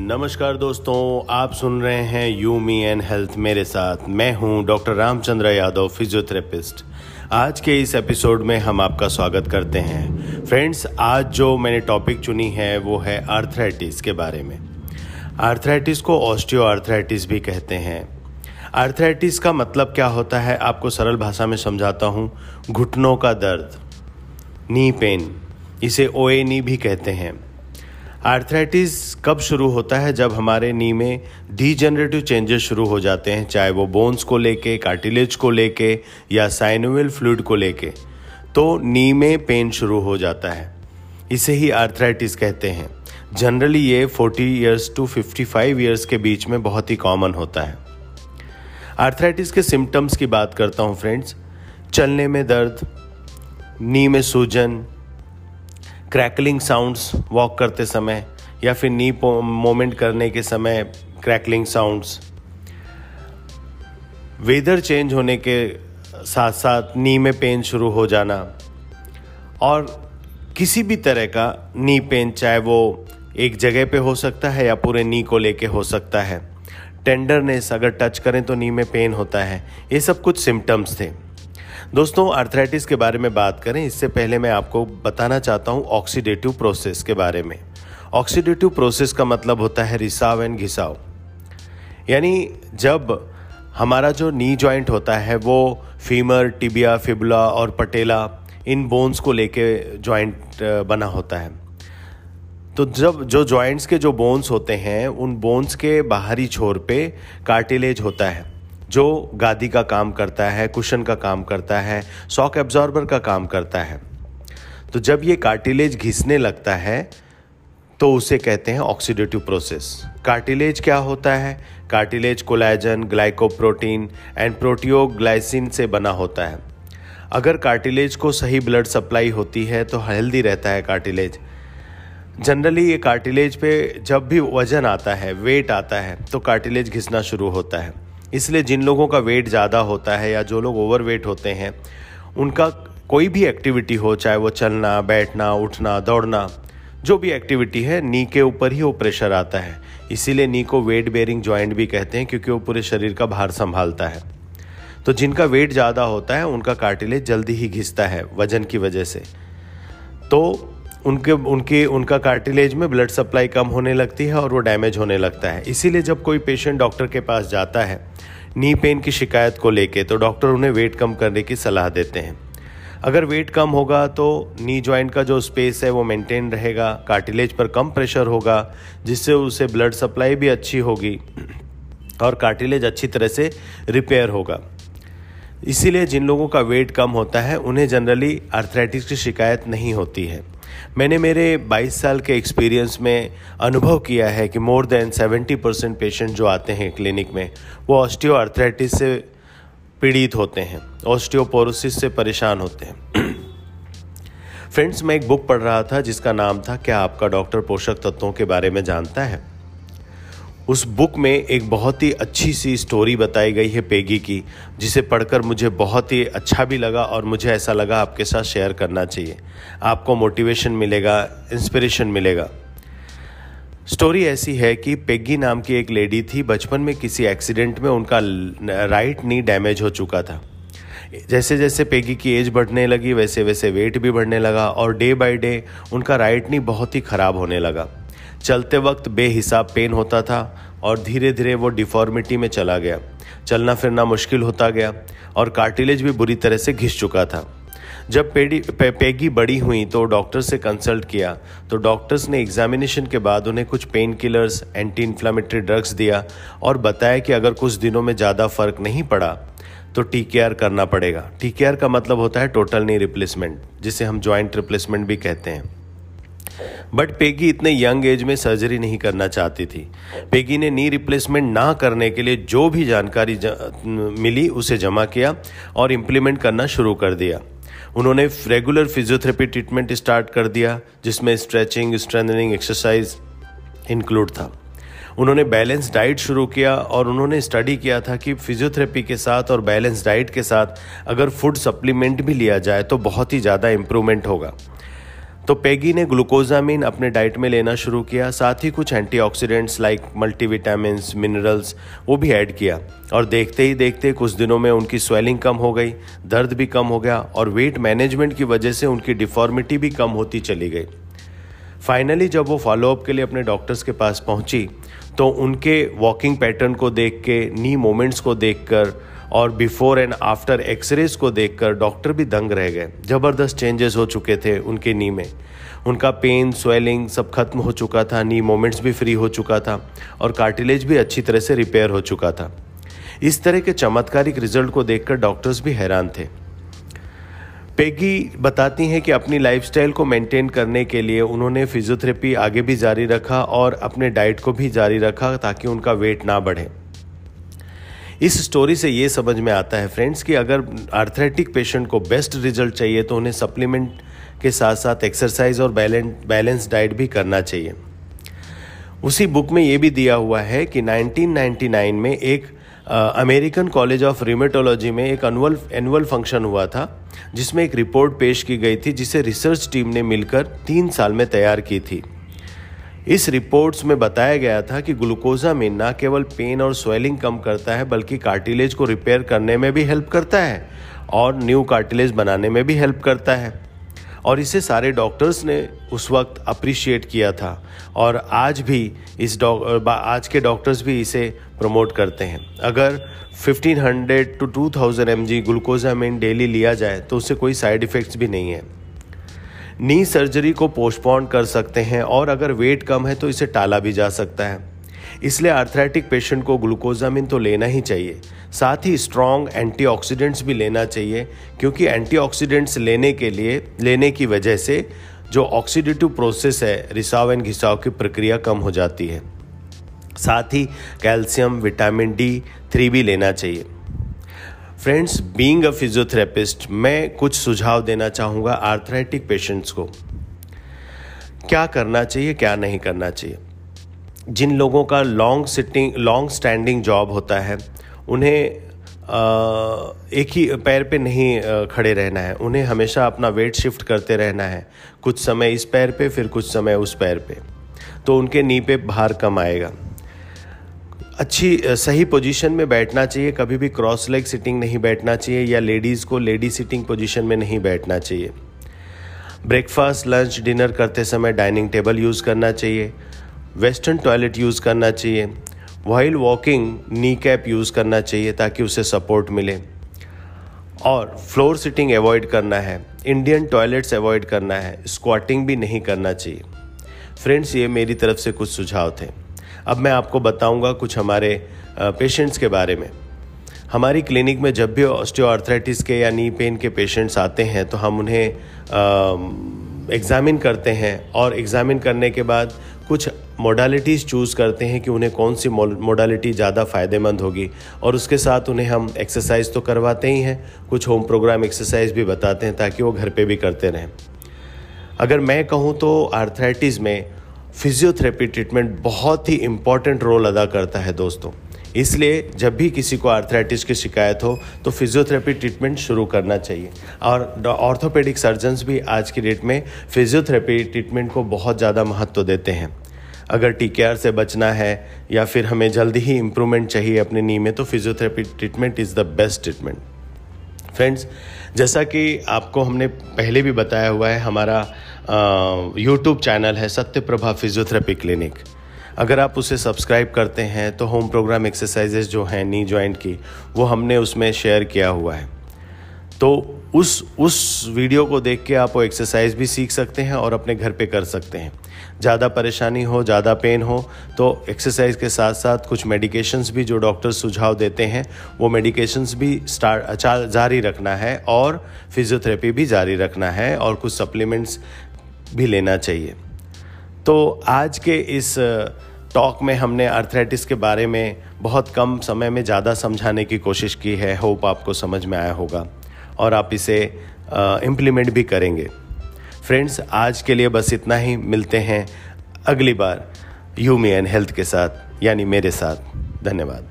नमस्कार दोस्तों, आप सुन रहे हैं यू मी एंड हेल्थ मेरे साथ। मैं हूँ डॉक्टर रामचंद्र यादव फिजियोथेरेपिस्ट आज के इस एपिसोड में हम आपका स्वागत करते हैं। फ्रेंड्स आज जो मैंने टॉपिक चुनी है, वो है आर्थराइटिस के बारे में। आर्थराइटिस को ऑस्टियो आर्थराइटिस भी कहते हैं। आर्थराइटिस का मतलब क्या होता है, आपको सरल भाषा में समझाता हूँ। घुटनों का दर्द नी पेन इसे ओए नी भी कहते हैं। आर्थराइटिस कब शुरू होता है? जब हमारे नी में डीजनरेटिव चेंजेस शुरू हो जाते हैं, चाहे वो बोन्स को लेके कार्टिलेज को लेके, या साइनोविल फ्लूड को लेके तो नी में पेन शुरू हो जाता है। इसे ही आर्थराइटिस कहते हैं। जनरली ये 40 इयर्स टू 55 इयर्स के बीच में बहुत ही कॉमन होता है। आर्थराइटिस के सिम्टम्स की बात करता हूँ फ्रेंड्स चलने में दर्द, नी में सूजन क्रैकलिंग साउंड्स वॉक करते समय या फिर नी मोमेंट करने के समय क्रैकलिंग साउंड्स वेदर चेंज होने के साथ साथ नी में पेन शुरू हो जाना और किसी भी तरह का नी पेन चाहे वो एक जगह पे हो सकता है या पूरे नी को लेके हो सकता है। टेंडरनेस अगर टच करें तो नी में पेन होता है। ये सब कुछ सिम्टम्स थे। दोस्तों आर्थराइटिस के बारे में बात करें। इससे पहले मैं आपको बताना चाहता हूँ ऑक्सीडेटिव प्रोसेस के बारे में। ऑक्सीडेटिव प्रोसेस का मतलब होता है रिसाव एंड घिसाव। यानी जब हमारा जो नी जॉइंट होता है, वो फीमर टिबिया फिबुला और पटेला इन बोन्स को लेके जॉइंट बना होता है। तो जब जो जॉइंट्स के जो बोन्स होते हैं, उन बोन्स के बाहरी छोर पे कार्टिलेज होता है। जो गादी का काम करता है, कुशन का काम करता है, सॉक एब्जॉर्बर का काम करता है। तो जब ये कार्टिलेज घिसने लगता है तो उसे कहते हैं ऑक्सीडेटिव प्रोसेस कार्टिलेज क्या होता है? Cartilage collagen, glycoprotein and proteoglycan से बना होता है। अगर कार्टिलेज को सही ब्लड सप्लाई होती है तो हेल्दी रहता है कार्टिलेज। जनरली ये कार्टिलेज पे जब भी वज़न आता है वेट आता है तो कार्टिलेज घिसना शुरू होता है। इसलिए जिन लोगों का वेट ज़्यादा होता है या जो लोग ओवर वेट होते हैं, उनका कोई भी एक्टिविटी हो, चाहे वो चलना, बैठना, उठना, दौड़ना, जो भी एक्टिविटी है, नी के ऊपर ही वो प्रेशर आता है। इसीलिए नी को वेट बेरिंग जॉइंट भी कहते हैं, क्योंकि वो पूरे शरीर का भार संभालता है। तो जिनका वेट ज़्यादा होता है, उनका कार्टिलेज जल्दी ही घिसता है, वज़न की वजह से। तो उनके उनके, उनका कार्टिलेज में ब्लड सप्लाई कम होने लगती है और वो डैमेज होने लगता है। इसीलिए जब कोई पेशेंट डॉक्टर के पास जाता है नी पेन की शिकायत को लेके तो डॉक्टर उन्हें वेट कम करने की सलाह देते हैं। अगर वेट कम होगा तो नी जॉइंट का जो स्पेस है वो मेंटेन रहेगा कार्टिलेज पर कम प्रेशर होगा, जिससे उसे ब्लड सप्लाई भी अच्छी होगी और कार्टिलेज अच्छी तरह से रिपेयर होगा। इसीलिए जिन लोगों का वेट कम होता है, उन्हें जनरली आर्थराइटिस की शिकायत नहीं होती है। मैंने मेरे 22 साल के एक्सपीरियंस में अनुभव किया है कि मोर देन 70 परसेंट पेशेंट जो आते हैं क्लिनिक में, वो ऑस्टियो आर्थराइटिस से पीड़ित होते हैं ऑस्टियोपोरोसिस से परेशान होते हैं। फ्रेंड्स मैं एक बुक पढ़ रहा था जिसका नाम था, क्या आपका डॉक्टर पोषक तत्वों के बारे में जानता है? उस बुक में एक बहुत ही अच्छी सी स्टोरी बताई गई है पेगी की, जिसे पढ़कर मुझे बहुत ही अच्छा भी लगा और मुझे ऐसा लगा आपके साथ शेयर करना चाहिए। आपको मोटिवेशन मिलेगा इंस्पिरेशन मिलेगा। स्टोरी ऐसी है कि पेगी नाम की एक लेडी थी, बचपन में किसी एक्सीडेंट में उनका राइट नी डैमेज हो चुका था। जैसे जैसे पेगी की एज बढ़ने लगी, वैसे वैसे वेट भी बढ़ने लगा और डे बाय डे उनका राइट नी बहुत ही ख़राब होने लगा। चलते वक्त बेहिसाब पेन होता था और धीरे धीरे वो डिफॉर्मिटी में चला गया। चलना फिरना मुश्किल होता गया और कार्टिलेज भी बुरी तरह से घिस चुका था। जब पेडी पे, पेगी बड़ी हुई तो डॉक्टर से कंसल्ट किया तो डॉक्टर्स ने एग्जामिनेशन के बाद उन्हें कुछ pain killers anti inflammatory drugs दिया और बताया कि अगर कुछ दिनों में ज़्यादा फ़र्क नहीं पड़ा तो टी करना पड़ेगा। टी का मतलब होता है टोटल नी रिप्लेसमेंट जिसे हम ज्वाइंट रिप्लेसमेंट भी कहते हैं। बट पेगी इतने यंग एज में सर्जरी नहीं करना चाहती थी। पेगी ने नी रिप्लेसमेंट ना करने के लिए जो भी जानकारी मिली उसे जमा किया और इम्प्लीमेंट करना शुरू कर दिया। उन्होंने रेगुलर फिजियोथेरेपी ट्रीटमेंट स्टार्ट कर दिया, जिसमें स्ट्रेचिंग स्ट्रेंथनिंग एक्सरसाइज इंक्लूड था। उन्होंने बैलेंस डाइट शुरू किया और उन्होंने स्टडी किया था कि फिजियोथेरेपी के साथ और बैलेंस डाइट के साथ अगर फ़ूड सप्लीमेंट भी लिया जाए तो बहुत ही ज़्यादा इम्प्रूवमेंट होगा। तो पेगी ने ग्लूकोजामिन अपने डाइट में लेना शुरू किया, साथ ही कुछ एंटीऑक्सीडेंट्स लाइक मल्टीविटामिन मिनरल्स वो भी ऐड किया। और देखते ही देखते कुछ दिनों में उनकी स्वेलिंग कम हो गई, दर्द भी कम हो गया और वेट मैनेजमेंट की वजह से उनकी डिफॉर्मिटी भी कम होती चली गई। फाइनली जब वो फॉलोअप के लिए अपने डॉक्टर्स के पास पहुँची तो उनके वॉकिंग पैटर्न को देख के नी मोमेंट्स को देखकर और बिफोर एंड आफ्टर एक्सरेज को देखकर डॉक्टर भी दंग रह गए। ज़बरदस्त चेंजेस हो चुके थे उनके नी में। उनका पेन स्वेलिंग सब खत्म हो चुका था नी मोमेंट्स भी फ्री हो चुका था और कार्टिलेज भी अच्छी तरह से रिपेयर हो चुका था। इस तरह के चमत्कारिक रिज़ल्ट को देखकर डॉक्टर्स भी हैरान थे। पेगी बताती हैं कि अपनी लाइफस्टाइल को मेंटेन करने के लिए उन्होंने फिजियोथेरेपी आगे भी जारी रखा और अपने डाइट को भी जारी रखा ताकि उनका वेट ना बढ़े। इस स्टोरी से ये समझ में आता है फ्रेंड्स कि अगर आर्थरेटिक पेशेंट को बेस्ट रिज़ल्ट चाहिए तो उन्हें सप्लीमेंट के साथ साथ एक्सरसाइज और बैलेंस डाइट भी करना चाहिए। उसी बुक में ये भी दिया हुआ है कि 1999 में एक अमेरिकन कॉलेज ऑफ़ रिमेटोलॉजी में एक अनुअल एनुअल फ़ंक्शन हुआ था, जिसमें एक रिपोर्ट पेश की गई थी, जिसे रिसर्च टीम ने मिलकर तीन साल में तैयार की थी। इस रिपोर्ट्स में बताया गया था कि ग्लूकोजामिन न केवल पेन और स्वेलिंग कम करता है, बल्कि कार्टिलेज को रिपेयर करने में भी हेल्प करता है और न्यू कार्टिलेज बनाने में भी हेल्प करता है। और इसे सारे डॉक्टर्स ने उस वक्त अप्रिशिएट किया था और आज भी इस आज के डॉक्टर्स भी इसे प्रमोट करते हैं। अगर 1500 to 2000 M G glucosamine daily लिया जाए तो उससे कोई साइड इफ़ेक्ट्स भी नहीं है। नी सर्जरी को पोस्टपोन कर सकते हैं और अगर वेट कम है तो इसे टाला भी जा सकता है। इसलिए आर्थराइटिक पेशेंट को ग्लूकोजामिन तो लेना ही चाहिए। साथ ही स्ट्रॉन्ग एंटीऑक्सीडेंट्स भी लेना चाहिए, क्योंकि एंटीऑक्सीडेंट्स लेने के लिए, लेने की वजह से जो ऑक्सीडेटिव प्रोसेस है, रिसाव एंड घिसाव की प्रक्रिया कम हो जाती है। साथ ही कैल्शियम, विटामिन डी, थ्री भी लेना चाहिए। फ्रेंड्स बीइंग अ फिजियोथेरेपिस्ट मैं कुछ सुझाव देना चाहूँगा आर्थराइटिक पेशेंट्स को। क्या करना चाहिए, क्या नहीं करना चाहिए? जिन लोगों का long sitting long standing job होता है, उन्हें एक ही पैर पे नहीं खड़े रहना है। उन्हें हमेशा अपना वेट शिफ्ट करते रहना है। कुछ समय इस पैर पे, फिर कुछ समय उस पैर पे। तो उनके नी पे भार कम आएगा। अच्छी सही पोजीशन में बैठना चाहिए, कभी भी क्रॉस लेग सिटिंग नहीं बैठना चाहिए या लेडीज़ को लेडी सिटिंग पोजीशन में नहीं बैठना चाहिए। ब्रेकफास्ट लंच डिनर करते समय डाइनिंग टेबल यूज़ करना चाहिए। वेस्टर्न टॉयलेट यूज़ करना चाहिए। While walking knee cap use करना चाहिए ताकि उसे सपोर्ट मिले। और फ्लोर सिटिंग अवॉइड करना है। इंडियन टॉयलेट्स अवॉइड करना है। स्क्वाटिंग भी नहीं करना चाहिए। फ्रेंड्स ये मेरी तरफ़ से कुछ सुझाव थे। अब मैं आपको बताऊँगा कुछ हमारे पेशेंट्स के बारे में। हमारी क्लिनिक में जब भी ऑस्टियोआर्थराइटिस के या नी पेन के पेशेंट्स आते हैं तो हम उन्हें एग्ज़ामिन करते हैं और एग्ज़ामिन करने के बाद कुछ मोडालिटीज़ चूज़ करते हैं कि उन्हें कौन सी मोडालिटी ज़्यादा फ़ायदेमंद होगी। और उसके साथ उन्हें हम एक्सरसाइज तो करवाते ही हैं, कुछ होम प्रोग्राम एक्सरसाइज भी बताते हैं ताकि वो घर पे भी करते रहें। अगर मैं कहूँ तो आर्थराइटिस में फिजियोथेरेपी ट्रीटमेंट बहुत ही इंपॉर्टेंट रोल अदा करता है दोस्तों। इसलिए जब भी किसी को आर्थराइटिस की शिकायत हो तो फिजियोथेरेपी ट्रीटमेंट शुरू करना चाहिए। और ऑर्थोपेडिक सर्जन्स भी आज की डेट में फिजियोथेरेपी ट्रीटमेंट को बहुत ज़्यादा महत्व देते हैं। अगर टी से बचना है, या फिर हमें जल्दी ही इम्प्रूवमेंट चाहिए अपने नी में तो physiotherapy treatment is the best treatment friends जैसा कि आपको हमने पहले भी बताया हुआ है, हमारा यूट्यूब चैनल है सत्य प्रभा फिजियोथेरेपी क्लिनिक अगर आप उसे सब्सक्राइब करते हैं तो होम प्रोग्राम एक्सरसाइजेज जो हैं नी ज्वाइंट की, वो हमने उसमें शेयर किया हुआ है। तो उस उस वीडियो को देख के आप वो एक्सरसाइज भी सीख सकते हैं और अपने घर पे कर सकते हैं। ज़्यादा परेशानी हो, ज़्यादा पेन हो तो एक्सरसाइज के साथ साथ कुछ मेडिकेशंस भी जो डॉक्टर सुझाव देते हैं, वो मेडिकेशंस भी स्टार्ट जारी रखना है और फिजियोथेरेपी भी जारी रखना है और कुछ सप्लीमेंट्स भी लेना चाहिए। तो आज के इस टॉक में हमने अर्थराइटिस के बारे में बहुत कम समय में ज़्यादा समझाने की कोशिश की है। होप आपको समझ में आया होगा। और आप इसे इम्प्लीमेंट भी करेंगे। फ्रेंड्स आज के लिए बस इतना ही। मिलते हैं अगली बार यू मी एंड हेल्थ के साथ, यानी मेरे साथ। धन्यवाद।